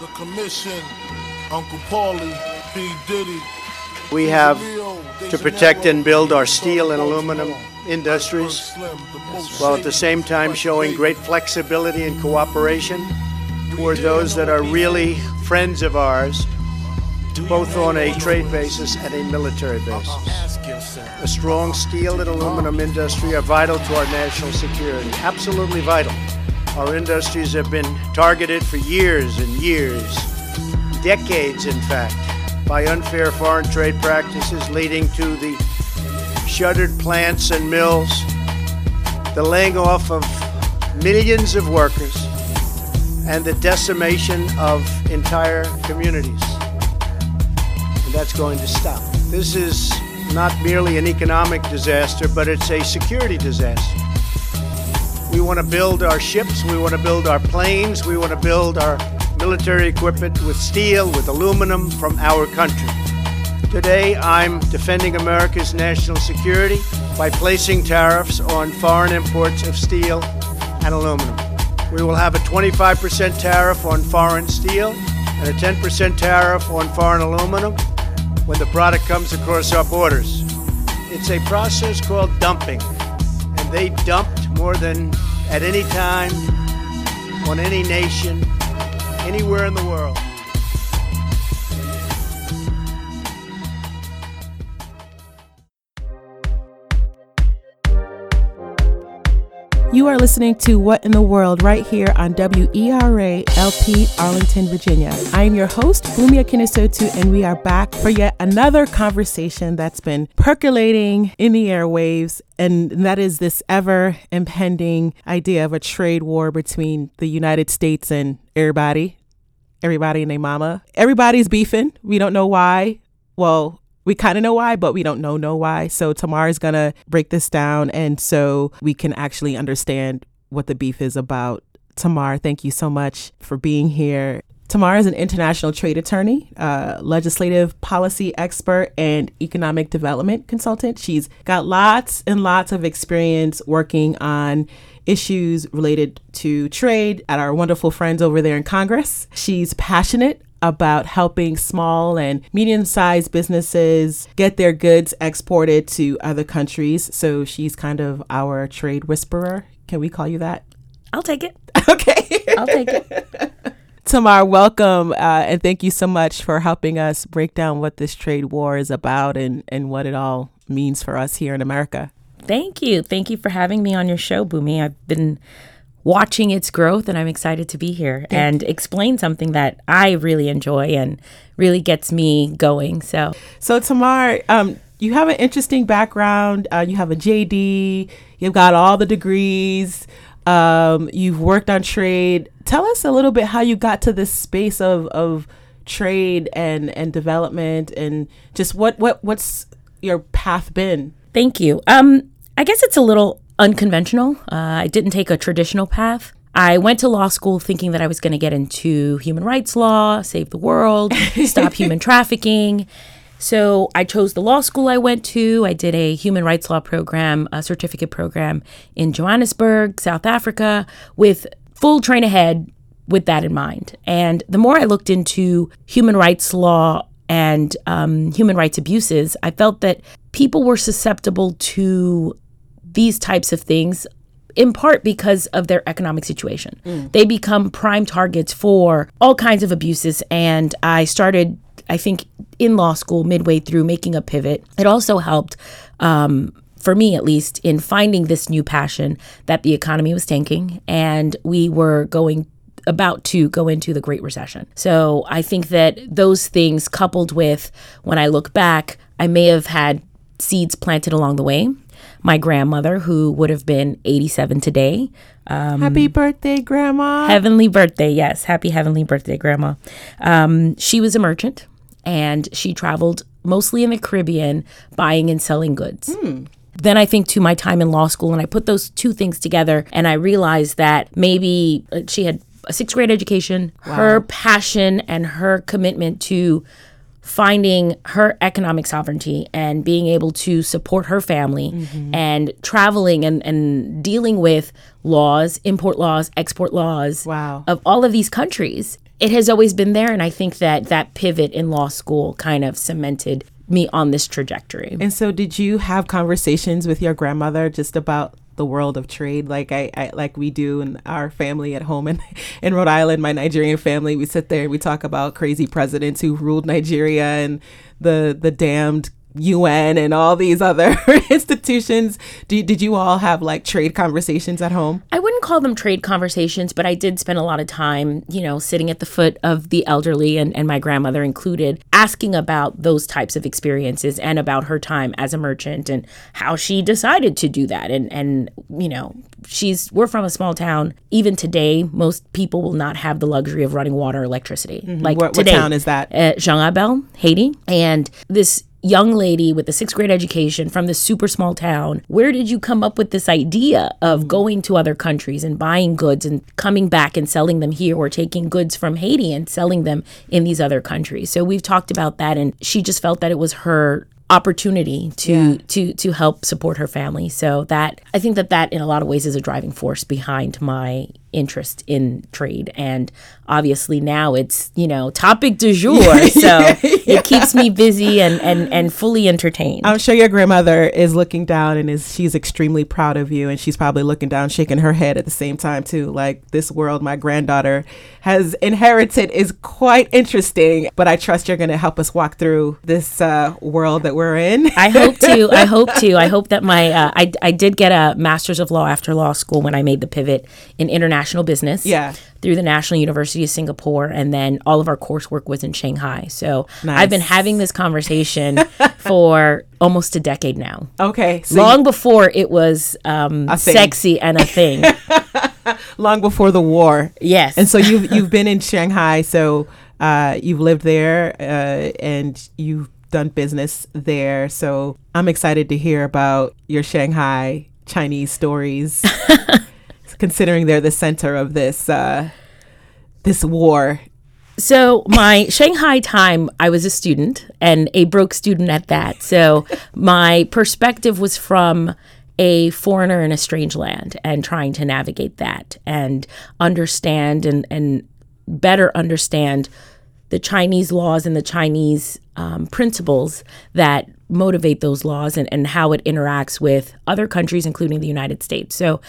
The commission, Uncle Paulie, P. Diddy. We have to protect and build our steel and aluminum industries, while at the same time showing great flexibility and cooperation toward those that are really friends of ours, both on a trade basis and a military basis. A strong steel and aluminum industry are vital to our national security, absolutely vital. Our industries have been targeted for years and years, decades in fact, by unfair foreign trade practices leading to the shuttered plants and mills, the laying off of millions of workers, and the decimation of entire communities. And that's going to stop. This is not merely an economic disaster, but it's a security disaster. We want to build our ships, we want to build our planes, we want to build our military equipment with steel, with aluminum from our country. Today, I'm defending America's national security by placing tariffs on foreign imports of steel and aluminum. We will have a 25% tariff on foreign steel and a 10% tariff on foreign aluminum when the product comes across our borders. It's a process called dumping, and they dumped more than at any time on any nation anywhere in the world. You are listening to What in the World right here on WERA LP Arlington, Virginia. I am your host, Bumia Kinisotu, and we are back for yet another conversation that's been percolating in the airwaves, and that is this ever impending idea of a trade war between the United States and everybody. Everybody and their mama. Everybody's beefing. We don't know why. Well, we kind of know why, but we don't know know why. So Tamar is going to break this down, and so we can actually understand what the beef is about. Tamar, thank you so much for being here. Tamar is an international trade attorney, uh, legislative policy expert, and economic development consultant. She's got lots and lots of experience working on issues related to trade at our wonderful friends over there in Congress. She's passionate about helping small and medium sized businesses get their goods exported to other countries. So she's kind of our trade whisperer. Can we call you that? I'll take it. Okay. I'll take it. Tamar, welcome, uh, and thank you so much for helping us break down what this trade war is about and, and what it all means for us here in America. Thank you. Thank you for having me on your show, Boomy. I've been watching its growth and I'm excited to be here and explain something that I really enjoy and really gets me going. So, so Tamar, um, you have an interesting background. Uh, you have a JD. You've got all the degrees. Um, you've worked on trade. Tell us a little bit how you got to this space of of trade and and development and just what what what's your path been? Thank you. Um, I guess it's a little unconventional. Uh, I didn't take a traditional path. I went to law school thinking that I was going to get into human rights law, save the world, stop human trafficking. So I chose the law school I went to. I did a human rights law program, a certificate program in Johannesburg, South Africa, with full train ahead with that in mind. And the more I looked into human rights law and um, human rights abuses, I felt that people were susceptible to these types of things in part because of their economic situation. Mm. They become prime targets for all kinds of abuses. And I started, I think, in law school midway through making a pivot. It also helped. Um, for me, at least, in finding this new passion that the economy was tanking and we were going about to go into the Great Recession. So I think that those things, coupled with when I look back, I may have had seeds planted along the way my grandmother, who would have been 87 today. Um, happy birthday, Grandma. Heavenly birthday, yes. Happy heavenly birthday, Grandma. Um, she was a merchant and she traveled mostly in the Caribbean buying and selling goods. Mm. Then I think to my time in law school, and I put those two things together, and I realized that maybe uh, she had a sixth grade education, wow. her passion and her commitment to finding her economic sovereignty and being able to support her family Mm-hmm. and traveling and, and dealing with laws, import laws, export laws Wow. of all of these countries. It has always been there. And I think that that pivot in law school kind of cemented me on this trajectory. And so, did you have conversations with your grandmother just about the world of trade, like I, I like we do in our family at home in in Rhode Island, my Nigerian family? We sit there and we talk about crazy presidents who ruled Nigeria and the the damned UN and all these other institutions. Did, did you all have like trade conversations at home? I wouldn't call them trade conversations, but I did spend a lot of time, you know, sitting at the foot of the elderly and, and my grandmother included, asking about those types of experiences and about her time as a merchant and how she decided to do that. And, and you know, she's, we're from a small town. Even today, most people will not have the luxury of running water or electricity. Like Mm-hmm. What- what today, town is that? Uh, Jean-Rabel, Haiti. And this young lady with a sixth grade education from this super small town, where did you come up with this idea of mm. going to other countries and buying goods and coming back and selling them here or taking goods from Haiti and selling them in these other countries? So we've talked about that and she just felt that it was her opportunity to to to help support her family. So that i think that that in a lot of ways is a driving force behind my interest in trade and obviously now it's you know topic du jour so it keeps me busy and and and fully entertained I'm sure your grandmother is looking down and is she's extremely proud of you and she's probably looking down shaking her head at the same time too like this world my granddaughter has inherited is quite interesting but I trust you're going to help us walk through this uh, world that we're in. I hope to. I hope to. I hope that my uh, I I did get a master's of law after law school when I made the pivot in international business. Yeah. Through the National University of Singapore, and then all of our coursework was in Shanghai. So I've been having this conversation for almost a decade now. Okay. So Long before it was um, sexy and a thing. long before the war. yes. And so you've you've been in Shanghai, so uh, you've lived there uh, and you've done business there. So I'm excited to hear about your Shanghai Chinese stories, considering they're the center of this uh, this war. So my Shanghai time, I was a student and a broke student at that. So my perspective was from a foreigner in a strange land and trying to navigate that and understand and, and better understand the Chinese laws and the Chinese um, principles that motivate those laws and, and how it interacts with other countries, including the United States. So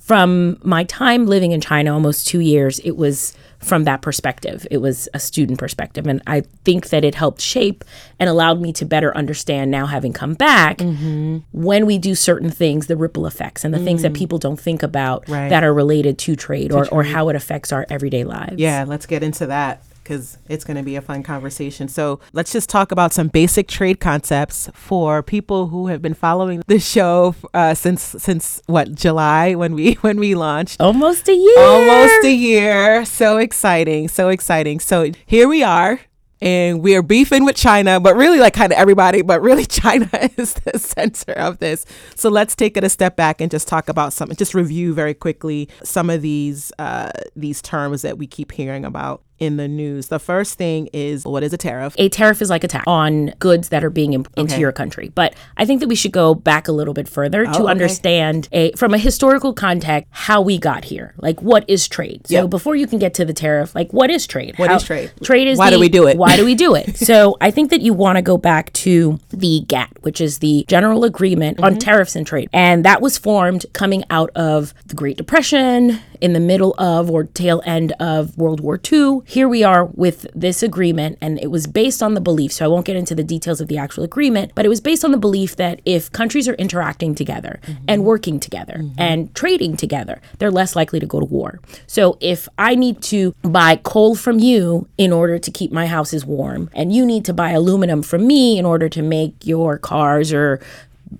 from my time living in China, almost two years, it was from that perspective. It was a student perspective. And I think that it helped shape and allowed me to better understand now, having come back, mm-hmm. when we do certain things, the ripple effects and the things that mm. people don't think about Right. that are related to trade, or, or how it affects our everyday lives. Yeah, let's get into that because it's going to be a fun conversation. So let's just talk about some basic trade concepts for people who have been following the show uh, since since what July when we when we launched. Almost a year. Almost a year. So exciting. So exciting. So here we are. And we are beefing with China, but really, like kind of everybody, but really, China is the center of this. So let's take it a step back and just talk about some, just review very quickly some of these uh, these terms that we keep hearing about in the news. The first thing is what is a tariff? a tariff is like a tax on goods that are being im- into Okay. your country. But I think that we should go back a little bit further to Oh, okay. understand a from a historical context how we got here. Like what is trade? So Yep. before you can get to the tariff, like what is trade? What What is trade? Trade is Why do we do it? Why do we do it? so I think that you want to go back to the GATT, which is the General Agreement on Mm-hmm. Tariffs and Trade, and that was formed coming out of the Great Depression in the middle of or tail end of World War II. Here we are with this agreement, and it was based on the belief. So I won't get into the details of the actual agreement, but it was based on the belief that if countries are interacting together and mm-hmm. working together mm-hmm. and trading together, they're less likely to go to war. So if I need to buy coal from you in order to keep my houses warm, and you need to buy aluminum from me in order to make your cars or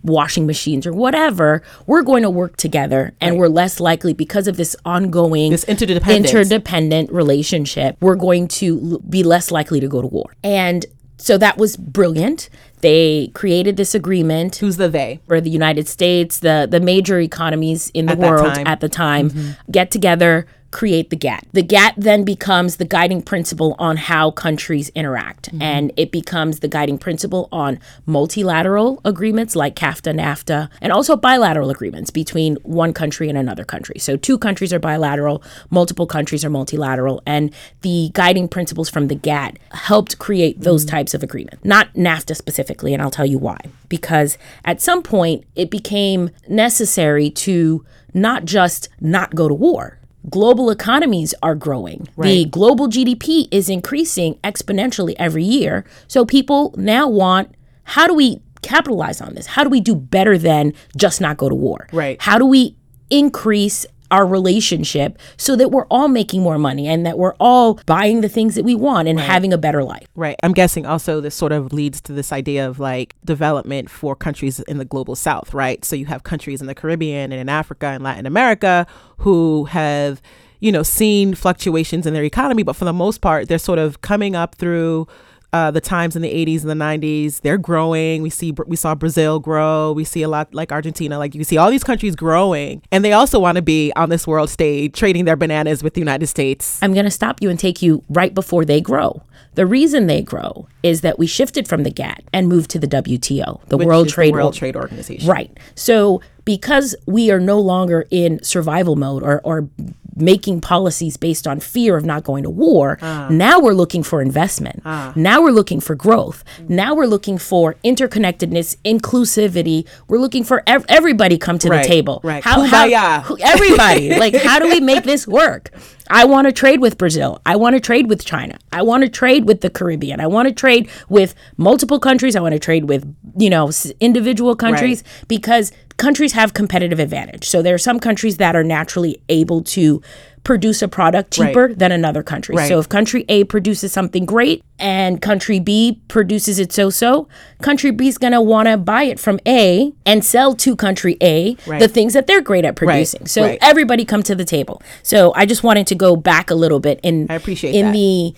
washing machines or whatever, we're going to work together and we're less likely because of this ongoing This interdependent relationship, we're going to l- be less likely to go to war. And so that was brilliant. They created this agreement Who's the they? where the United States, the the major economies in the At world. Mm-hmm. at the time get together, create the GATT. The GATT then becomes the guiding principle on how countries interact, mm-hmm. and it becomes the guiding principle on multilateral agreements like CAFTA, NAFTA, and also bilateral agreements between one country and another country. So, two countries are bilateral, multiple countries are multilateral, and the guiding principles from the GATT helped create those mm-hmm. types of agreements. Not NAFTA specifically, and I'll tell you why. Because at some point, it became necessary to not just not go to war global economies are growing. Right. The global GDP is increasing exponentially every year. So people now want how do we capitalize on this? How do we do better than just not go to war? Right. How do we increase our relationship so that we're all making more money and that we're all buying the things that we want and right. having a better life. Right. I'm guessing also this sort of leads to this idea of like development for countries in the global south, right? So you have countries in the Caribbean and in Africa and Latin America who have, you know, seen fluctuations in their economy, but for the most part, they're sort of coming up through uh, the times in the 80s and the 90s they're growing. We see we saw brazil grow. We see a lot like argentina like you see all these countries growing. And they also want to be on this world stage trading their bananas with the united states. I'm going to stop you and take you right before they grow. The reason they grow is that we shifted from the GATT and moved to the WTO, the Which World Trade the World Trade Organization. Right. So because we are no longer in survival mode or, or making policies based on fear of not going to war. Uh. Now we're looking for investment. Uh. Now we're looking for growth. Now we're looking for interconnectedness, inclusivity. We're looking for ev- everybody come to right. the table. Right. How, how who, everybody. like how do we make this work? I want to trade with Brazil. I want to trade with China. I want to trade with the Caribbean. I want to trade with multiple countries. I want to trade with, you know, individual countries right. because countries have competitive advantage. So there are some countries that are naturally able to produce a product cheaper right. than another country. Right. So if country A produces something great and country B produces it so so, country B is going to want to buy it from A and sell to country A right. the things that they're great at producing. So everybody come to the table. So I just wanted to go back a little bit in I appreciate in that. the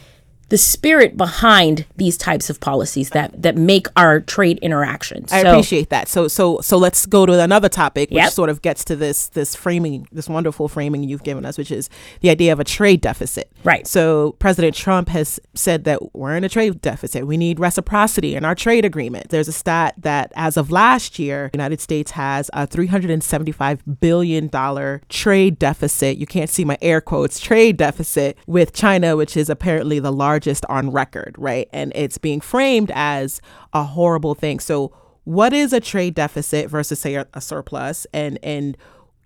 the spirit behind these types of policies that that make our trade interactions. I so, appreciate that. So so so let's go to another topic, which yep. sort of gets to this this framing, this wonderful framing you've given us, which is the idea of a trade deficit. Right. So President Trump has said that we're in a trade deficit. We need reciprocity in our trade agreement. There's a stat that as of last year, the United States has a 375 billion dollar trade deficit. You can't see my air quotes trade deficit with China, which is apparently the largest largest on record, right? And it's being framed as a horrible thing. So, what is a trade deficit versus say a, a surplus and and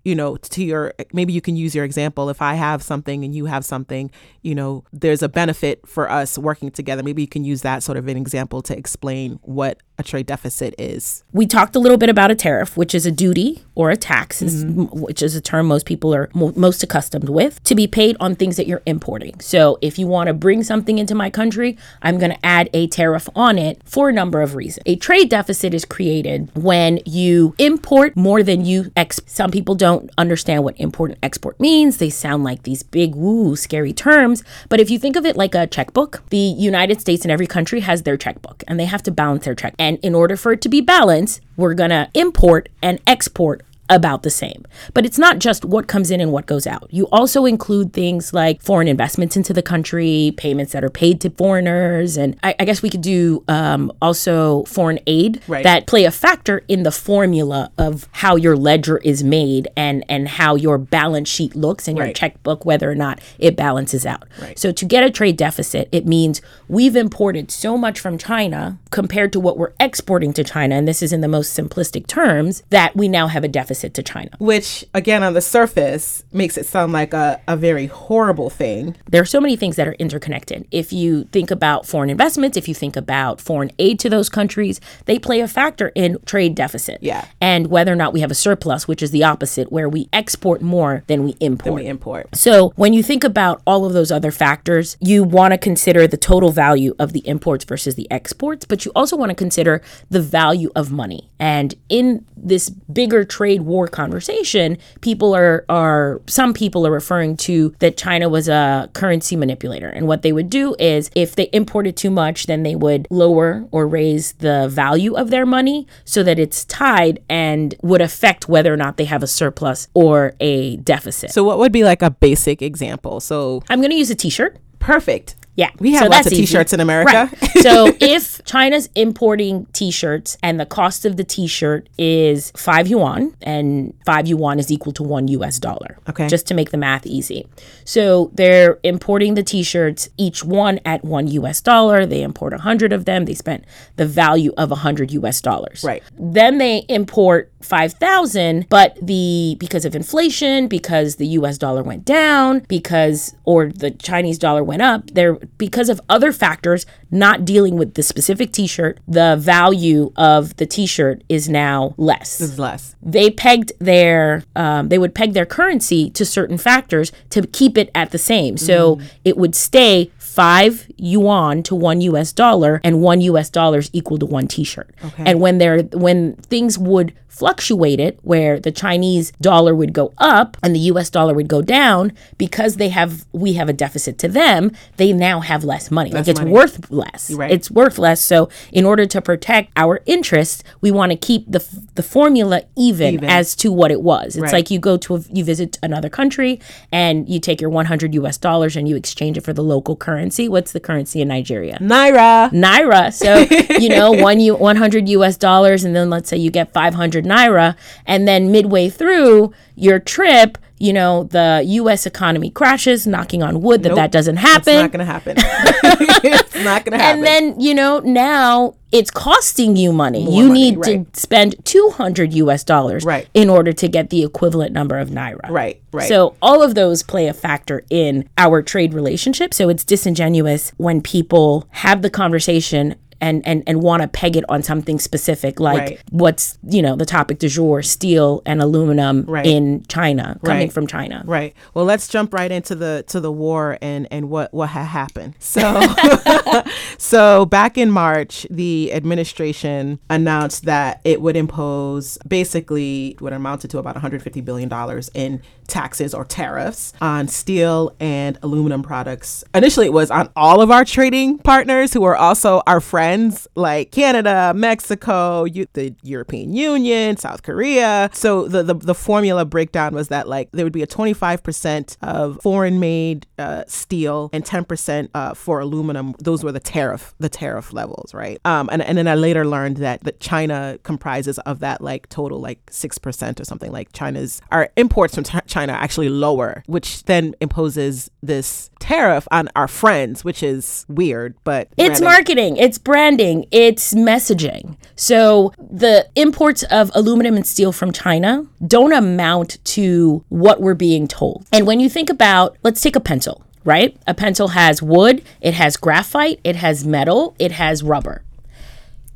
you know, to your maybe you can use your example. If I have something and you have something, you know, there's a benefit for us working together. Maybe you can use that sort of an example to explain what a trade deficit is. We talked a little bit about a tariff, which is a duty or a tax, mm-hmm. which is a term most people are mo- most accustomed with, to be paid on things that you're importing. So if you want to bring something into my country, I'm going to add a tariff on it for a number of reasons. A trade deficit is created when you import more than you ex. Some people don't don't understand what import and export means. They sound like these big, woo, scary terms. But if you think of it like a checkbook, the United States and every country has their checkbook and they have to balance their check. And in order for it to be balanced, we're going to import and export about the same. But it's not just what comes in and what goes out. You also include things like foreign investments into the country, payments that are paid to foreigners, and I, I guess we could do um, also foreign aid right. that play a factor in the formula of how your ledger is made and and how your balance sheet looks and your checkbook, whether or not it balances out. Right. So to get a trade deficit, it means we've imported so much from China compared to what we're exporting to China, and this is in the most simplistic terms, that we now have a deficit deficit to China. Which, again, on the surface, makes it sound like a, a very horrible thing. There are so many things that are interconnected. If you think about foreign investments, if you think about foreign aid to those countries, they play a factor in trade deficit. Yeah. And whether or not we have a surplus, which is the opposite, where we export more than we import. Than we import. So when you think about all of those other factors, you want to consider the total value of the imports versus the exports, but you also want to consider the value of money. And in this bigger trade war conversation, people are are some people are referring to that China was a currency manipulator, and what they would do is if they imported too much, then they would lower or raise the value of their money so that it's tied and would affect whether or not they have a surplus or a deficit. So, what would be like a basic example? So, I'm going to use a T-shirt. perfect. Yeah, We have so lots of t-shirts in America. Right. so if China's importing t-shirts and the cost of the t-shirt is five yuan, and five yuan is equal to one U.S. dollar. Okay. Just to make the math easy. So they're importing the t-shirts, each one at one U.S. dollar. They import a hundred of them. They spent the value of a hundred U.S. dollars. Right. Then they import 5,000, but the because of inflation, because the US dollar went down, because or the Chinese dollar went up, there because of other factors not dealing with the specific t-shirt, the value of the t-shirt is now less is less. they pegged their um, they would peg their currency to certain factors to keep it at the same so it would stay five yuan to one us dollar and one us dollar is equal to one t-shirt Okay. and when they're when things would fluctuate it where the chinese dollar would go up and the us dollar would go down because they have we have a deficit to them they now have less money like it's money. worth less Right. it's worth less so in order to protect our interests we want to keep the the formula even, Even. as to what it was it's Right. like you go to a, you visit another country and you take your 100 US dollars and you exchange it for the local currency what's the currency in Nigeria Naira. naira. So you know, one u one hundred U.S. dollars, and then let's say you get five hundred naira, and then midway through your trip, you know, the U.S. economy crashes. Knocking on wood that that doesn't happen. It's not gonna happen. it's not gonna happen. and then you know now it's costing you money. you money, need right. to spend two hundred U.S. dollars Right. in order to get the equivalent number of naira. Right, right. So all of those play a factor in our trade relationship. So it's disingenuous when people have the conversation and and, and want to peg it on something specific like Right. what's you know the topic du jour steel and aluminum Right. in China coming Right. from China. Right. Well, let's jump right into the to the war and and what what had happened. So so back in March, the administration announced that it would impose basically what amounted to about 150 billion dollars in taxes or tariffs on steel and aluminum products. Initially, it was on all of our trading partners who are also our friends, like Canada, Mexico, U- the European Union, South Korea. So the, the the formula breakdown was that like there would be a 25% of foreign made uh, steel and 10% uh, for aluminum. Those were the tariff the tariff levels, right? Um, and and then I later learned that that China comprises of that like total like six percent or something. Like China's our imports from Ch- China actually lower, which then imposes this tariff on our friends, which is weird, but It's marketing, it's branding, it's messaging. So the imports of aluminum and steel from China don't amount to what we're being told. And when you think about, let's take a pencil, right? A pencil has wood, it has graphite, it has metal, it has rubber.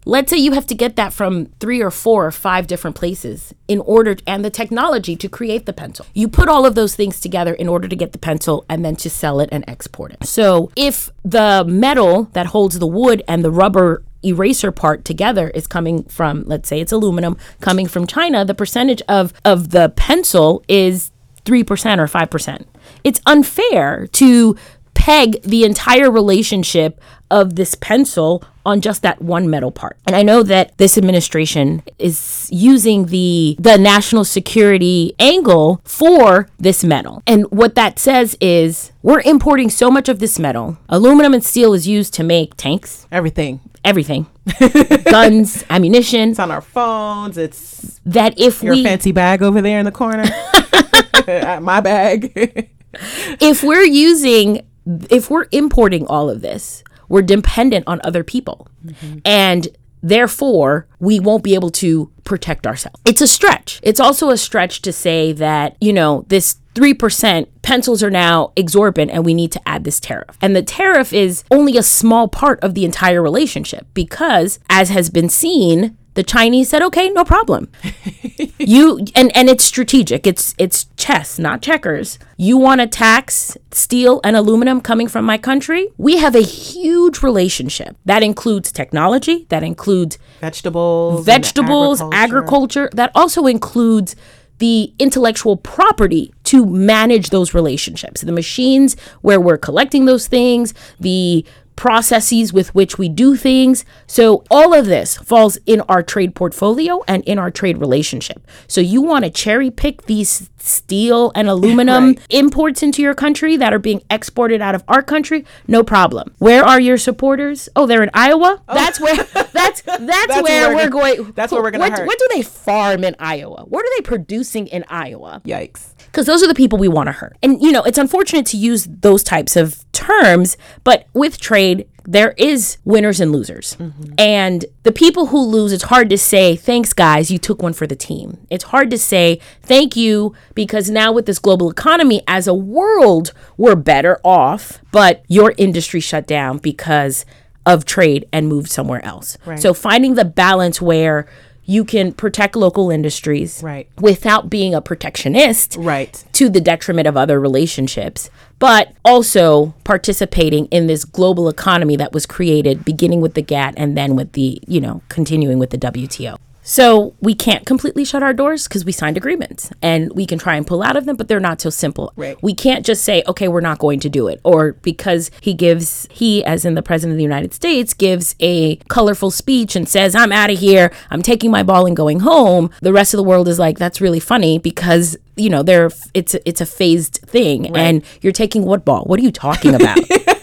Let's say you have to get that from three or four or five different places in order and the technology to create the pencil. You put all of those things together in order to get the pencil and then to sell it and export it. So if the metal that holds the wood and the rubber eraser part together is coming from let's say it's aluminum coming from China, the percentage of of the pencil is 3% or 5%. It's unfair to peg the entire relationship of this pencil on just that one metal part. And I know that this administration is using the the national security angle for this metal. And what that says is we're importing so much of this metal. Aluminum and steel is used to make tanks, everything. everything. Guns, ammunition, It's on our phones. It's that if your we fancy bag over there in the corner. My bag. if we're using if we're importing all of this we're dependent on other people. And therefore we won't be able to protect ourselves. It's a stretch. It's also a stretch to say that you know this 3% pencils are now exorbitant and we need to add this tariff. And the tariff is only a small part of the entire relationship because as has been seen the Chinese said, "Okay, no problem." you and and it's strategic. It's it's chess, not checkers. You want to tax steel and aluminum coming from my country? We have a huge relationship. That includes technology, that includes Vegetables. vegetables, agriculture. That also includes the intellectual property to manage those relationships. The machines where we're collecting those things, the processes with which we do things. So all of this falls in our trade portfolio and in our trade relationship. So you want to cherry pick these steel and aluminum right. imports into your country that are being exported out of our country, no problem. Where are your supporters? Oh, they're in Iowa. Oh. That's where that's that's, that's where, we're going. That's where we're going to hurt. What do they farm in Iowa? What are they producing in Iowa? Yikes. Because those are the people we want to hurt. And you know, it's unfortunate to use those types of terms, but with trade there is winners and losers. Mm-hmm. And the people who lose, it's hard to say, thanks, guys, you took one for the team. It's hard to say, thank you, because now with this global economy, as a world, we're better off, but your industry shut down because of trade and moved somewhere else. Right. So finding the balance where you can protect local industries right. without being a protectionist right. to the detriment of other relationships, but also participating in this global economy that was created beginning with the GATT and then with the, you know, continuing with the WTO. So we can't completely shut our doors because we signed agreements and we can try and pull out of them, but they're not so simple. Right. We can't just say, okay, we're not going to do it. Or because he gives, he, as in the president of the United States, gives a colorful speech and says, I'm out of here, I'm taking my ball and going home. The rest of the world is like, that's really funny because you know they're it's it's a phased thing right. and you're taking what ball what are you talking about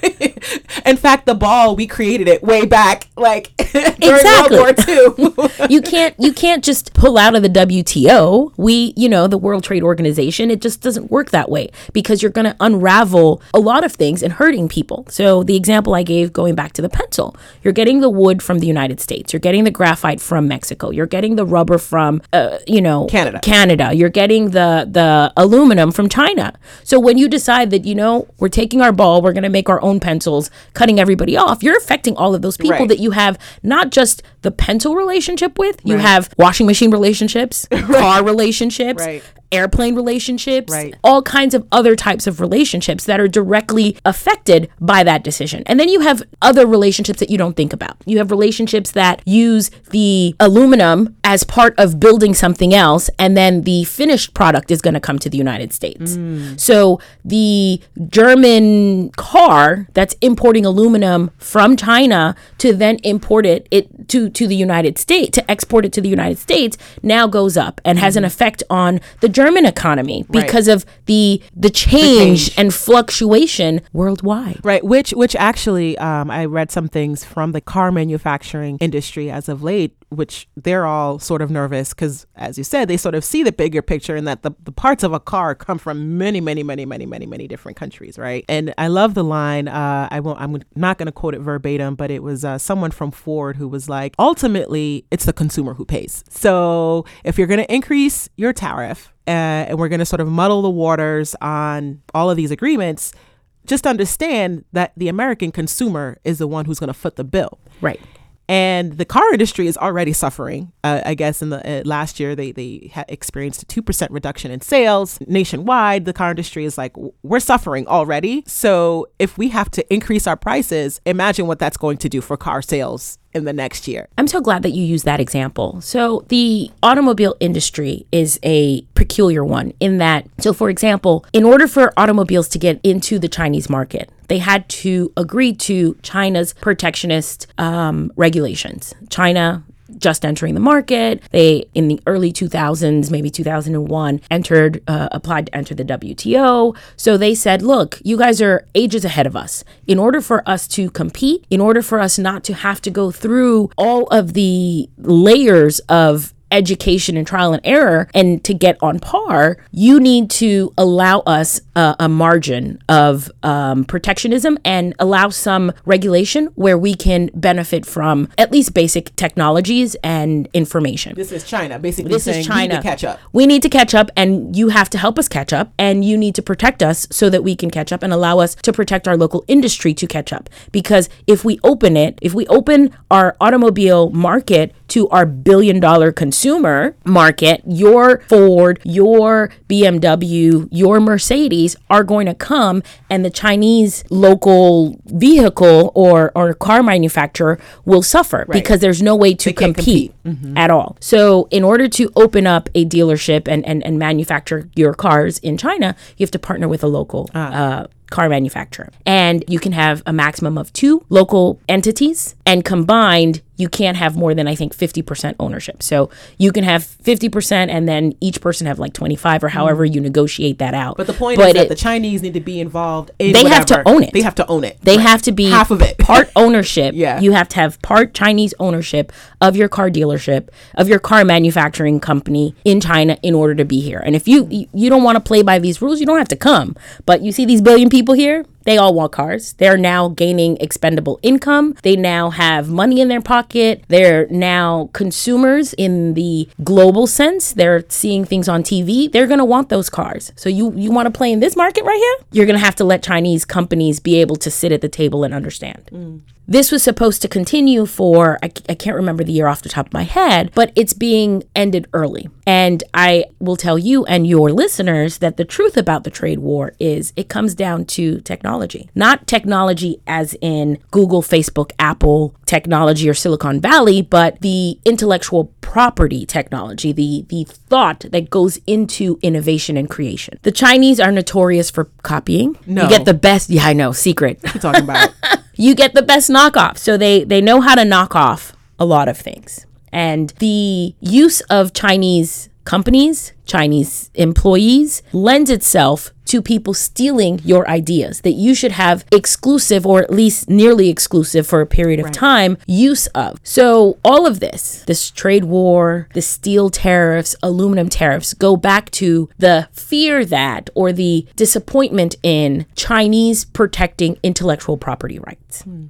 in fact, the ball we created it way back, like exactly. World War II. you can't you can't just pull out of the WTO. We, you know, the World Trade Organization. It just doesn't work that way because you're going to unravel a lot of things and hurting people. So the example I gave, going back to the pencil, you're getting the wood from the United States. You're getting the graphite from Mexico. You're getting the rubber from, uh, you know, Canada. Canada. You're getting the the aluminum from China. So when you decide that you know we're taking our ball, we're going to make our own pencils cutting everybody off, you're affecting all of those people right. that you have not just the pencil relationship with, you right. have washing machine relationships, right. car relationships, airplane relationships, right. all kinds of other types of relationships that are directly affected by that decision. And then you have other relationships that you don't think about. You have relationships that use the aluminum as part of building something else, and then the finished product is going to come to the United States. Mm. So the German car that's importing aluminum from China to then import it, it to, to the United States, to export it to the United States, now goes up and has an effect on the German economy because right. of the the change, the change, and fluctuation worldwide. Right, which which actually um, I read some things from the car manufacturing industry as of late which they're all sort of nervous because, as you said, they sort of see the bigger picture and that the, the parts of a car come from many, many, many, many, many, many different countries, right? And I love the line. Uh, I won't. I'm not going to quote it verbatim, but it was uh, someone from Ford who was like, ultimately, it's the consumer who pays. So if you're going to increase your tariff uh, and we're going to sort of muddle the waters on all of these agreements, just understand that the American consumer is the one who's going to foot the bill. Right and the car industry is already suffering. Uh, I guess in the uh, last year they they experienced a two percent reduction in sales nationwide. The car industry is like we're suffering already. So if we have to increase our prices, imagine what that's going to do for car sales in the next year. I'm so glad that you use that example. So, the automobile industry is a peculiar one in that, so for example, in order for automobiles to get into the Chinese market, they had to agree to China's protectionist um, regulations. China just entering the market. They, in the early 2000s, maybe 2001, entered, uh, applied to enter the WTO. So they said, look, you guys are ages ahead of us. In order for us to compete, in order for us not to have to go through all of the layers of education and trial and error and to get on par, you need to allow us a, a margin of um, protectionism and allow some regulation where we can benefit from at least basic technologies and information. This is China, basically. This is China. We need to catch up. We need to catch up, and you have to help us catch up, and you need to protect us so that we can catch up and allow us to protect our local industry to catch up. Because if we open it, if we open our automobile market to our billion dollar consumer market, your Ford, your BMW, your Mercedes are going to come and the Chinese local vehicle or, or car manufacturer will suffer because there's no way to can't compete, at all. So in order to open up a dealership and, and, and manufacture your cars in China, you have to partner with a local uh, car manufacturer. And you can have a maximum of two local entities and combined you can't have more than I think 50% ownership. So you can have 50% and then each person have like 25 or however mm-hmm. you negotiate that out. But the point But is that it- the Chinese need to be involved. In They have to own it. They have to own it. They Right. have to be half of it. part ownership. Yeah. You have to have part Chinese ownership of your car dealership, of your car manufacturing company in China in order to be here. And if you- you don't want to play by these rules, you don't have to come. But you see these billion people here, they all want cars. They're now gaining expendable income. They now have money in their pocket. They're now consumers in the global sense. They're seeing things on TV. They're going to want those cars. So you you want to play in this market right here? You're going to have to let Chinese companies be able to sit at the table and understand. Mm. This was supposed to continue for, I, I can't remember the year off the top of my head, but it's being ended early. And I will tell you and your listeners that the truth about the trade war is it comes down to technology. Not technology as in Google, Facebook, Apple technology or Silicon Valley, but the intellectual property technology, the, the thought that goes into innovation and creation. The Chinese are notorious for copying. No. You get the best, yeah, I know, secret What you talking about? you get the best knockoff. So they they know how to knock off a lot of things. And the use of Chinese companies, Chinese employees lends itself to people stealing your ideas that you should have exclusive or at least nearly exclusive for a period of time use of. So all of this, this trade war, the steel tariffs, aluminum tariffs go back to the fear that or the disappointment in Chinese protecting intellectual property rights hmm.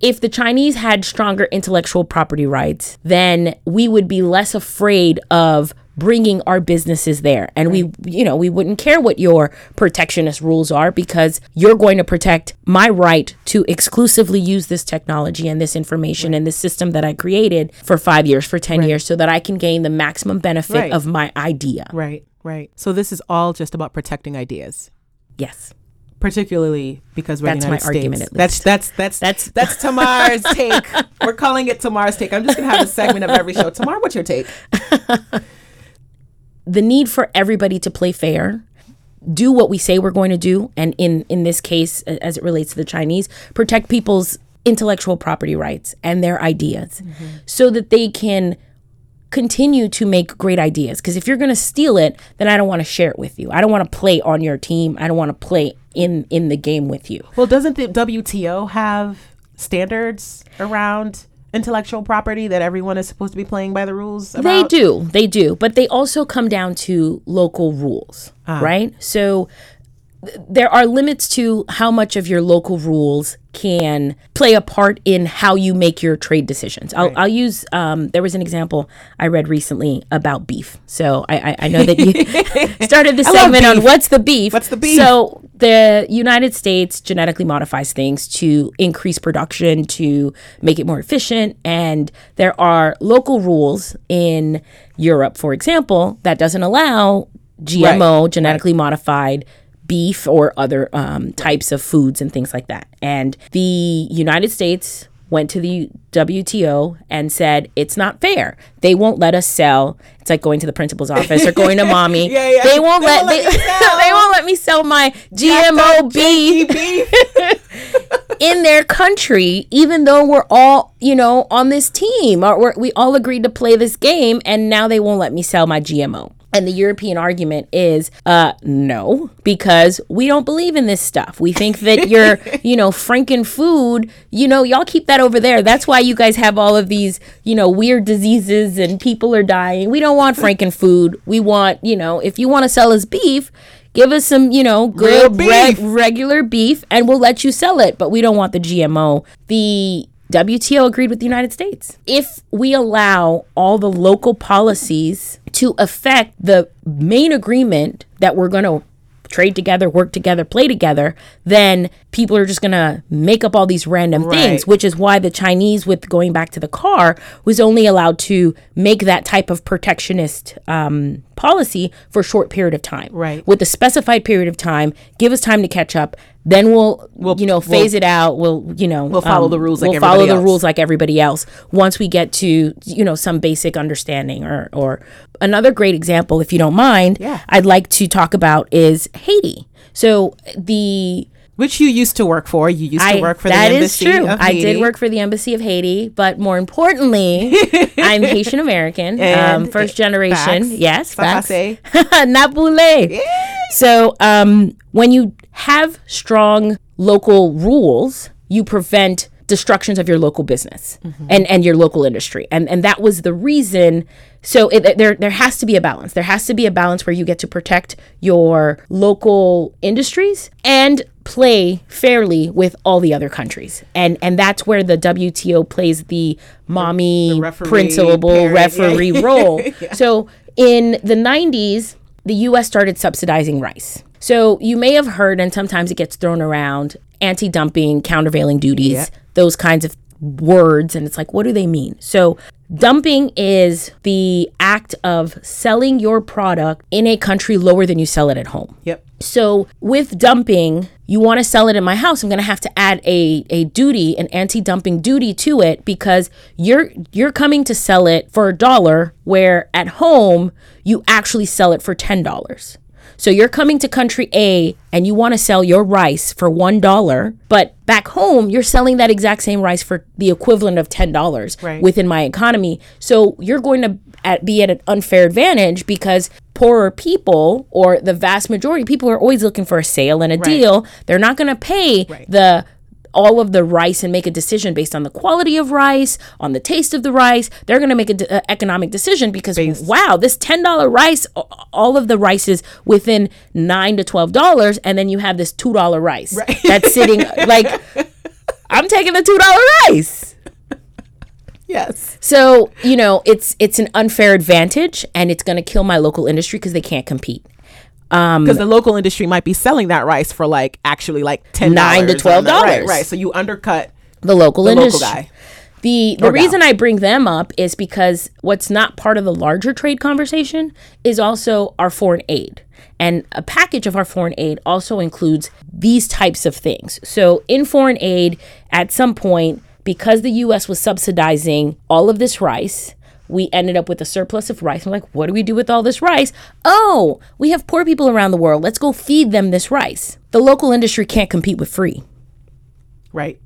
If the Chinese had stronger intellectual property rights, then we would be less afraid of bringing our businesses there. And we, you know, we wouldn't care what your protectionist rules are because you're going to protect my right to exclusively use this technology and this information and this system that I created for five years, for 10 years, so that I can gain the maximum benefit Right. of my idea. right, right. So this is all just about protecting ideas. Yes. Particularly because we're That's the my United States. argument, at That's least. that's that's That's- that's Tamar's take. We're calling it Tamar's take. I'm just gonna have a segment of every show. Tamar, what's your take? the need for everybody to play fair do what we say we're going to do and in in this case as it relates to the chinese protect people's intellectual property rights and their ideas mm-hmm. so that they can continue to make great ideas because if you're going to steal it then i don't want to share it with you i don't want to play on your team i don't want to play in in the game with you Well, doesn't the WTO have standards around intellectual property that everyone is supposed to be playing by the rules? About? They do, they do, but they also come down to local rules, ah. right? So there are limits to how much of your local rules can play a part in how you make your trade decisions. I'll, I'll use um, there was an example I read recently about beef. So I, I, I know that you started the segment on what's the beef. What's the beef? So the United States genetically modifies things to increase production, to make it more efficient. And there are local rules in Europe, for example, that doesn't allow GMO, genetically modified beef or other um, types of foods and things like that. And the United States went to the WTO and said it's not fair. They won't let us sell. It's like going to the principal's office or going to mommy. Yeah, yeah. They won't They let, won't let they, me sell. they won't let me sell my GMO beef beef. in their country, even though we're all, you know, on this team. Or we all agreed to play this game, and now they won't let me sell my GMO. And the European argument is, uh, no, because we don't believe in this stuff. We think that you're, you know, franken food, you know, y'all keep that over there. That's why you guys have all of these, you know, weird diseases and people are dying. We don't want franken food. We want, you know, if you want to sell us beef, give us some, you know, good reg- beef. regular beef and we'll let you sell it, but we don't want the GMO. The WTO agreed with the United States. If we allow all the local policies to affect the main agreement that we're going to trade together, work together, play together, then people are just going to make up all these random Right. things, which is why the Chinese, with going back to the car, was only allowed to make that type of protectionist um, policy for a short period of time. Right. With a specified period of time, give us time to catch up. Then we'll, you know, phase it out. We'll, you know, um, We'll follow the rules like we'll follow everybody the else. rules like everybody else. Once we get to, you know, some basic understanding or, or another great example, if you don't mind, Yeah. I'd like to talk about is Haiti. So the Which you used to work for. You used to work for that the is embassy. true. of I did work for the embassy of Haiti, but more importantly, I'm Haitian American, um, first generation. facts. Yes, facts. Facts. Napule. So, um, when you have strong local rules, you prevent destructions of your local business mm-hmm. and, and your local industry. And and that was the reason. So it, there there has to be a balance. There has to be a balance where you get to protect your local industries and play fairly with all the other countries. And and that's where the WTO plays the mommy referee, principal parent, yeah. referee role. So in the 90s, the US started subsidizing rice. So you may have heard, and sometimes it gets thrown around anti dumping, countervailing duties, those kinds of words. And it's like, what do they mean? So dumping is the act of selling your product in a country lower than you sell it at home. Yep. So with dumping, you want to sell it in my house. I'm going to have to add a, a duty, an anti-dumping duty to it because you're you're coming to sell it for a dollar where at home you actually sell it for ten dollars. So you're coming to country A and you want to sell your rice for one dollar, but back home you're selling that exact same rice for the equivalent of ten dollars Right. within my economy. So you're going to at, be at an unfair advantage because poorer people or the vast majority of people are always looking for a sale and a deal. They're not going to pay the all of the rice and make a decision based on the quality of rice, on the taste of the rice. They're going to make an uh, economic decision because wow, this ten dollar rice, all of the rice is within nine to twelve dollars, and then you have this two dollar rice that's sitting like. I'm taking the two dollar rice. Yes. So, you know, it's it's an unfair advantage and it's going to kill my local industry because they can't compete. Um, because the local industry might be selling that rice for like actually like ten Nine to $12. Right, right. So you undercut The local the industry. local guy. The the Or reason I bring them up is because what's not part of the larger trade conversation is also our foreign aid. And a package of our foreign aid also includes these types of things. So in foreign aid, at some point, because the US was subsidizing all of this rice, we ended up with a surplus of rice. We're like, what do we do with all this rice? Oh, we have poor people around the world. Let's go feed them this rice. The local industry can't compete with free. Right.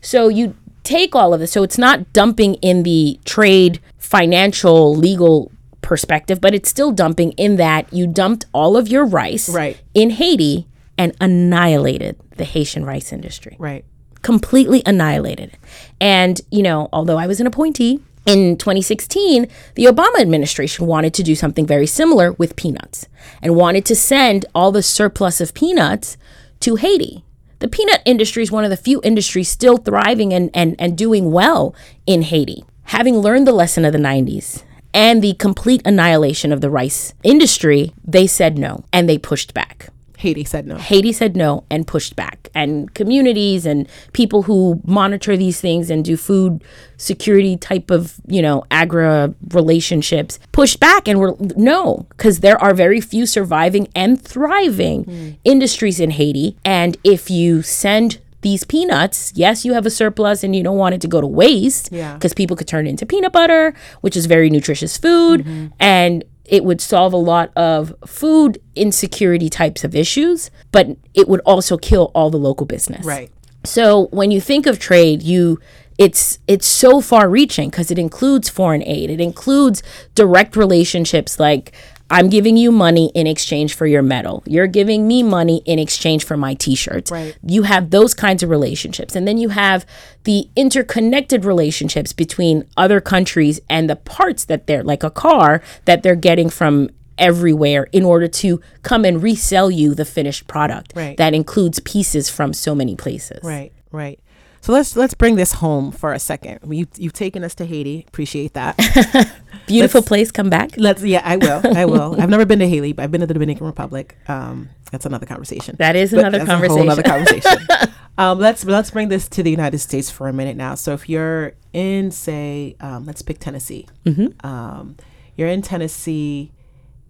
So you take all of this. So it's not dumping in the trade, financial, legal perspective, but it's still dumping in that you dumped all of your rice Right. in Haiti and annihilated the Haitian rice industry. Right. Completely annihilated. And, you know, although I was an appointee, in 2016, the Obama administration wanted to do something very similar with peanuts and wanted to send all the surplus of peanuts to Haiti. The peanut industry is one of the few industries still thriving and, and, and doing well in Haiti. Having learned the lesson of the 90s and the complete annihilation of the rice industry, they said no and they pushed back. Haiti said no. Haiti said no and pushed back. And communities and people who monitor these things and do food security type of, you know, agra relationships pushed back and were no, because there are very few surviving and thriving hmm. industries in Haiti. And if you send these peanuts, yes, you have a surplus and you don't want it to go to waste Yeah. because people could turn it into peanut butter, which is very nutritious food. Mm-hmm. And it would solve a lot of food insecurity types of issues, but it would also kill all the local business. Right. So when you think of trade, you it's it's so far reaching because it includes foreign aid. It includes direct relationships like I'm giving you money in exchange for your metal. You're giving me money in exchange for my t-shirts. Right. You have those kinds of relationships. And then you have the interconnected relationships between other countries and the parts that they're like a car that they're getting from everywhere in order to come and resell you the finished product Right. that includes pieces from so many places. Right, right. So let's let's bring this home for a second. You you've taken us to Haiti. Appreciate that. Beautiful Let's- place. Come back. let's yeah, I will. I will. I've never been to Haiti, but I've been to the Dominican Republic. Um, that's another conversation. That is But another that's a whole conversation. nother conversation. um, let's let's bring this to the United States for a minute now. So if you're in, say, um, let's pick Tennessee. Mm-hmm. Um, you're in Tennessee,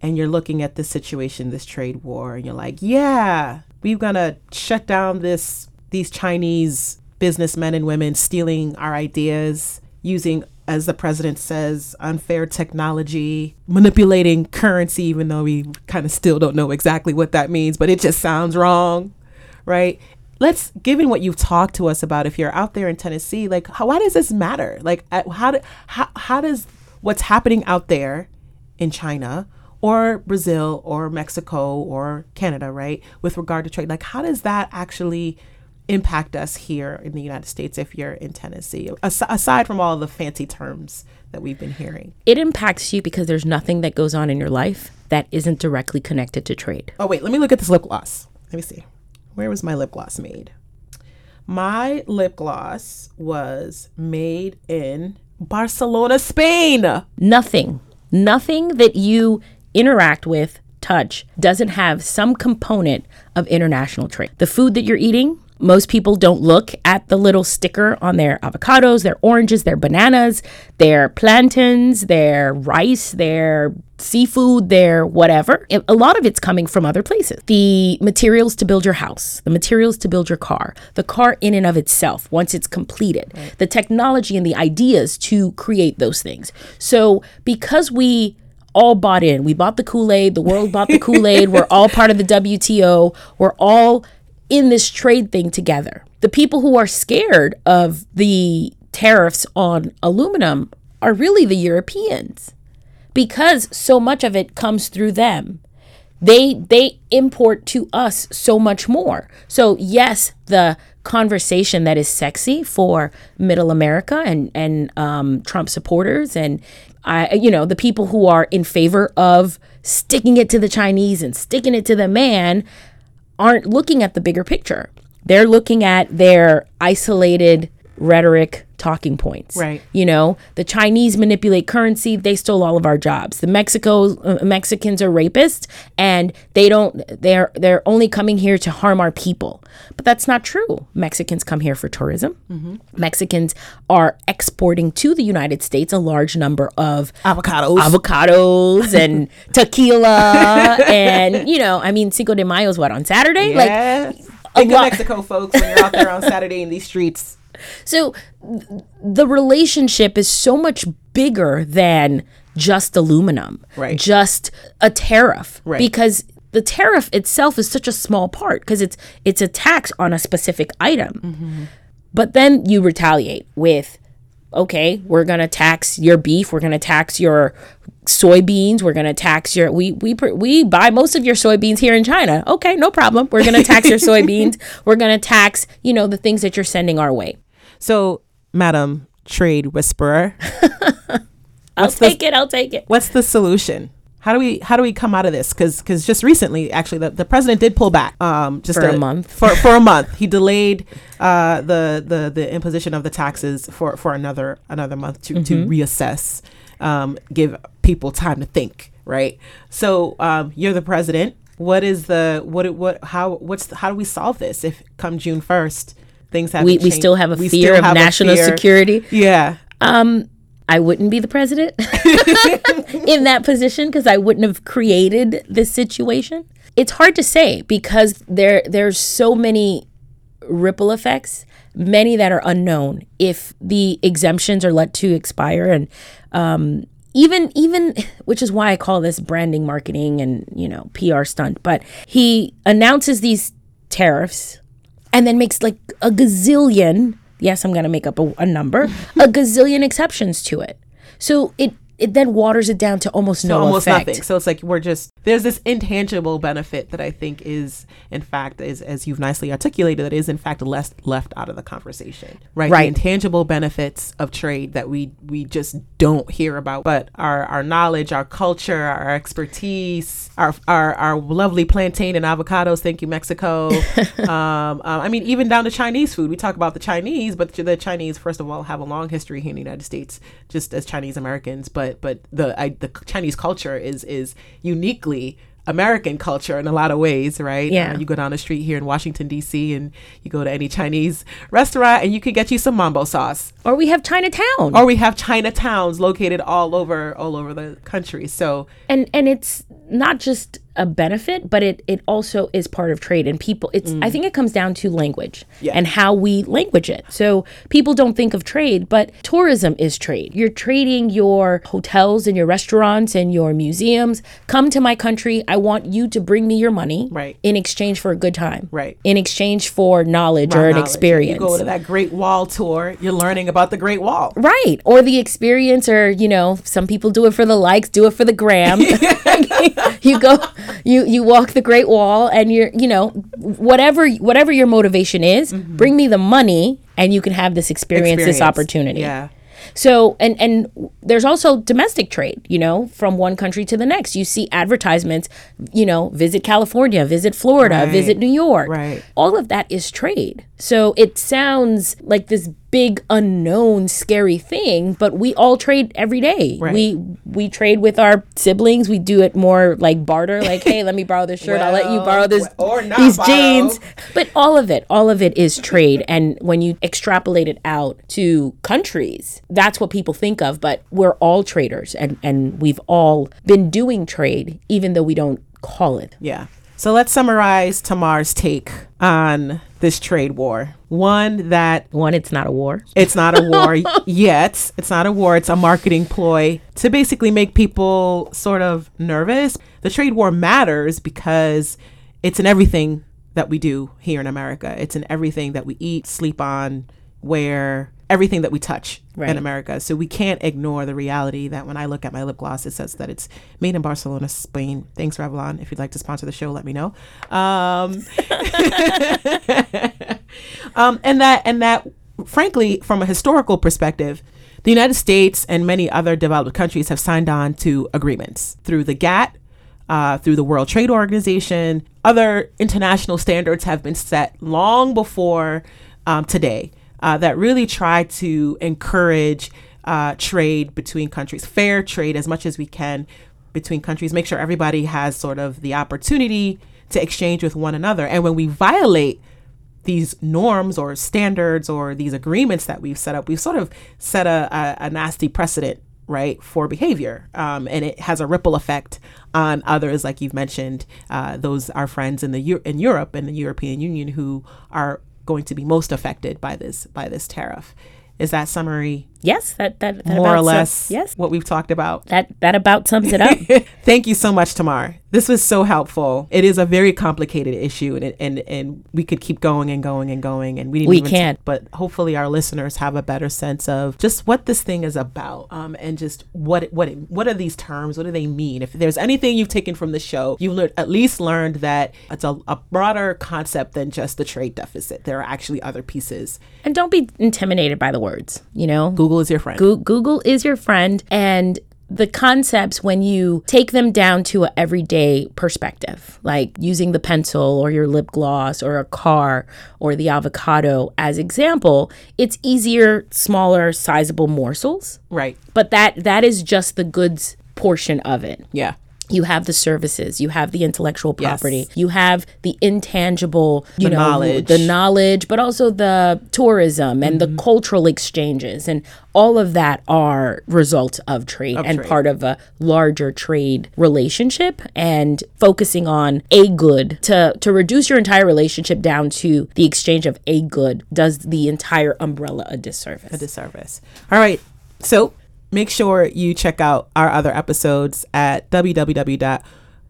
and you're looking at this situation, this trade war, and you're like, yeah, we're gonna shut down this these Chinese businessmen and women stealing our ideas, using as the president says, unfair technology, manipulating currency, even though we kind of still don't know exactly what that means, but it just sounds wrong, right? Let's, given what you've talked to us about, if you're out there in Tennessee, like, how, why does this matter? Like, uh, how, do, how, how does what's happening out there in China or Brazil or Mexico or Canada, right, with regard to trade, like, how does that actually impact us here in the United States if you're in Tennessee, As- aside from all the fancy terms that we've been hearing? It impacts you because there's nothing that goes on in your life that isn't directly connected to trade. Oh, wait, let me look at this lip gloss. Let me see. Where was my lip gloss made? My lip gloss was made in Barcelona, Spain. Nothing, nothing that you interact with, touch, doesn't have some component of international trade. The food that you're eating, most people don't look at the little sticker on their avocados, their oranges, their bananas, their plantains, their rice, their seafood, their whatever. A lot of it's coming from other places. The materials to build your house, the materials to build your car, the car in and of itself, once it's completed, the technology and the ideas to create those things. So, because we all bought in, we bought the Kool Aid, the world bought the Kool Aid, we're all part of the WTO, we're all in this trade thing together. The people who are scared of the tariffs on aluminum are really the Europeans because so much of it comes through them they they import to us so much more so yes the conversation that is sexy for middle america and and um, trump supporters and i you know the people who are in favor of sticking it to the chinese and sticking it to the man aren't looking at the bigger picture. They're looking at their isolated rhetoric talking points Right. you know, the Chinese manipulate currency. They stole all of our jobs. The Mexico uh, Mexicans are rapists, and they don't. They're they're only coming here to harm our people. But that's not true. Mexicans come here for tourism. Mexicans are exporting to the United States a large number of Avocados. avocados and tequila, and you know, I mean, Cinco de Mayo is what on Saturday. Like yeah. Think of Mexico, folks, when you're out there on Saturday in these streets. So th- the relationship is so much bigger than just aluminum, Right. Just a tariff, Right. Because the tariff itself is such a small part because it's it's a tax on a specific item. Mm-hmm. But then you retaliate with, okay, we're gonna tax your beef, we're gonna tax your soybeans, we're gonna tax your we we we buy most of your soybeans here in China. Okay, no problem. We're gonna tax your soybeans. We're gonna tax you know the things that you're sending our way. So, Madam Trade Whisperer, I'll the- take it. I'll take it. what's the solution? How do we how do we come out of this? Because because just recently, actually, the, the president did pull back. Um, just For a month. For for a month, he delayed uh, the the the imposition of the taxes for for another another month to to Mm-hmm. reassess, um, give people time to think. Right. So um, you're the president. What is the what what how what's the, how do we solve this if come June first things have We, we still have a fear of national security. Yeah. Um, I wouldn't be the president in that position because I wouldn't have created this situation. It's hard to say because there there's so many ripple effects, many that are unknown. If the exemptions are let to expire, and um, even even which is why I call this branding, marketing, and you know PR stunt. But he announces these tariffs and then makes like a gazillion yes i'm going to make up a, a number a gazillion exceptions to it. So it it then waters it down to almost no almost effect. nothing. So it's like we're just there's this intangible benefit that I think is in fact is as you've nicely articulated that is in fact less left out of the conversation. Right. Right. The intangible benefits of trade that we we just don't hear about. But our our knowledge, our culture, our expertise, our our, our lovely plantain and avocados, thank you, Mexico. um, um, I mean even down to Chinese food. We talk about the Chinese, but the Chinese first of all have a long history here in the United States, just as Chinese Americans. But but the I, the Chinese culture is is uniquely American culture in a lot of ways, right? Yeah. Uh, you go down the street here in Washington D.C. and you go to any Chinese restaurant and you can get you some mambo sauce. Or we have Chinatown. Or we have Chinatowns located all over all over the country. So and and it's not just a benefit but it it also is part of trade and people it's i mm. think it comes down to language Yeah. and how we language it so people don't think of trade but tourism is trade you're trading your hotels and your restaurants and your museums come to my country i want you to bring me your money Right. in exchange for a good time Right. in exchange for knowledge or an experience You go to that Great Wall tour, you're learning about the Great Wall. Right. Or the experience, or, you know, some people do it for the likes, do it for the gram. you go, you, you walk the Great Wall and you're, you know, whatever, whatever your motivation is, mm-hmm. bring me the money and you can have this experience, this opportunity. Yeah. So and and there's also domestic trade, you know, from one country to the next. You see advertisements, you know, visit California, visit Florida, Right. visit New York. Right. All of that is trade. So it sounds like this big unknown scary thing, but we all trade every day. Right. We we trade with our siblings. We do it more like barter, like, hey, let me borrow this shirt. I'll let you borrow this or not these borrow. jeans. But all of it, all of it is trade. And when you extrapolate it out to countries, that's what people think of. But we're all traders and, and we've all been doing trade, even though we don't call it. Yeah. So let's summarize Tamar's take on this trade war. One that One, it's not a war. it's not a war yet. It's not a war. It's a marketing ploy to basically make people sort of nervous. The trade war matters because it's in everything that we do here in America. It's in everything that we eat, sleep on, wear, everything that we touch Right. in America. So we can't ignore the reality that when I look at my lip gloss, it says that it's made in Barcelona, Spain. Thanks, Revlon. If you'd like to sponsor the show, let me know. Um, um, and that and that frankly from a historical perspective the united states and many other developed countries have signed on to agreements through the GATT, uh, through the world trade organization other international standards have been set long before um, today uh, that really try to encourage uh, trade between countries fair trade as much as we can between countries make sure everybody has sort of the opportunity to exchange with one another and when we violate these norms or standards or these agreements that we've set up, we've sort of set a, a, a nasty precedent, right, for behavior. Um, and it has a ripple effect on others, like you've mentioned, uh, those our friends in the in Europe and the European Union who are going to be most affected by this by this tariff. Is that summary Yes, that that, that more or less yes, what we've talked about? that that about sums it up. Thank you so much, Tamar. This was so helpful. It is a very complicated issue, and and and we could keep going and going and going, and we didn't We even can't. but hopefully, our listeners have a better sense of just what this thing is about, um, and just what it, what it, what are these terms? What do they mean? If there's anything you've taken from the show, you've learned, at least learned that it's a, a broader concept than just the trade deficit. There are actually other pieces. and don't be intimidated by the words. You know, Google is your friend. Goo- Google is your friend, and the concepts when you take them down to a everyday perspective, like using the pencil or your lip gloss or a car or the avocado as example, it's easier, smaller, sizable morsels. Right. But that that is just the goods portion of it. Yeah. You have the services, you have the intellectual Yes. property, you have the intangible, you The know, knowledge. the knowledge, but also the tourism and Mm-hmm. the cultural exchanges, and all of that are results of trade and trade. part of a larger trade relationship. And focusing on a good to to reduce your entire relationship down to the exchange of a good does the entire umbrella a disservice. a disservice. All right. So make sure you check out our other episodes at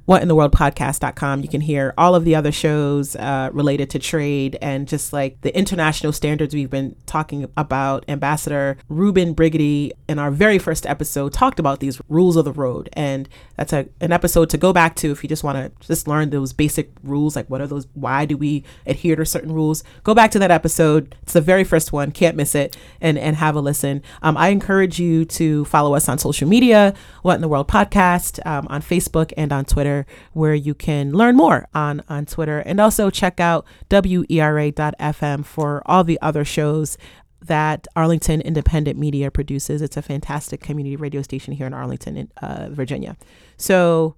whatintheworldpodcast.com. You can hear all of the other shows uh, related to trade and just like the international standards we've been talking about. Ambassador Reuben Brigety in our very first episode talked about these rules of the road. And that's a, an episode to go back to if you just want to just learn those basic rules, like what are those, why do we adhere to certain rules? Go back to that episode. It's the very first one. Can't miss it and, and have a listen. Um, I encourage you to follow us on social media, What in the World Podcast, um, on Facebook and on Twitter where you can learn more on, on Twitter. And also check out WERA.FM for all the other shows that Arlington Independent Media produces. It's a fantastic community radio station here in Arlington, uh, Virginia. So,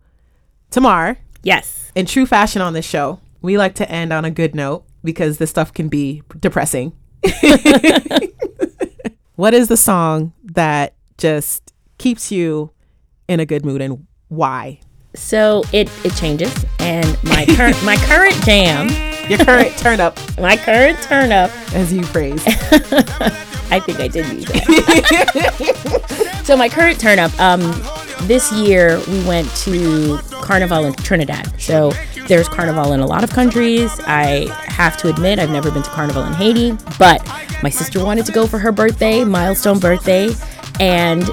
Tamar. Yes. In true fashion on this show, we like to end on a good note because this stuff can be depressing. what is the song that just keeps you in a good mood and why? So it it changes, and my current my current jam, your current turn up, my current turn up, as you phrase. I think I did use it. so my current turn up. Um, this year we went to Carnival in Trinidad. So there's Carnival in a lot of countries. I have to admit I've never been to Carnival in Haiti, but my sister wanted to go for her birthday, milestone birthday and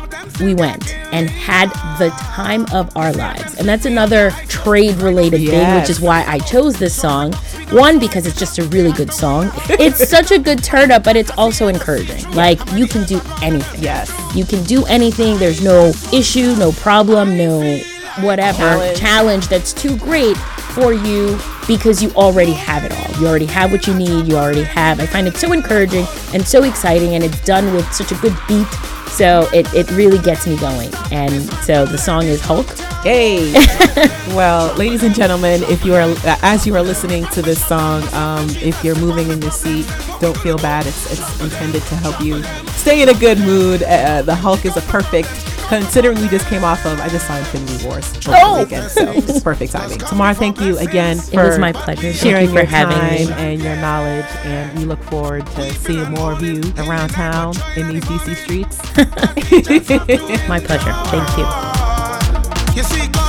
we went and had the time of our lives. And that's another trade related yes. thing, which is why I chose this song. One, because it's just a really good song. It's such a good turn up, but it's also encouraging. Like, you can do anything. Yes. You can do anything. There's no issue, no problem, no whatever challenge, challenge that's too great for you because you already have it all. You already have what you need. You already have. I find it so encouraging and so exciting, and it's done with such a good beat so it, it really gets me going. And so the song is Hulk. Hey. well, ladies and gentlemen, if you are as you are listening to this song, um, if you're moving in your seat, don't feel bad. It's it's intended to help you stay in a good mood. Uh, the Hulk is a perfect considering we just came off of, I just saw Infinity Wars over oh. the weekend, so it's perfect timing. Tamar, thank you again for it was my pleasure. sharing you your time me. and your knowledge, and we look forward to seeing more of you around town in these DC streets. my pleasure. Thank you.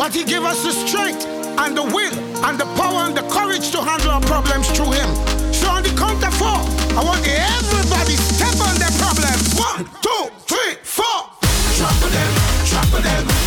But He gave us the strength and the will and the power and the courage to handle our problems through Him. So on the count of four, I want everybody step on their problems. One, two, three, four. Trample them, trample them.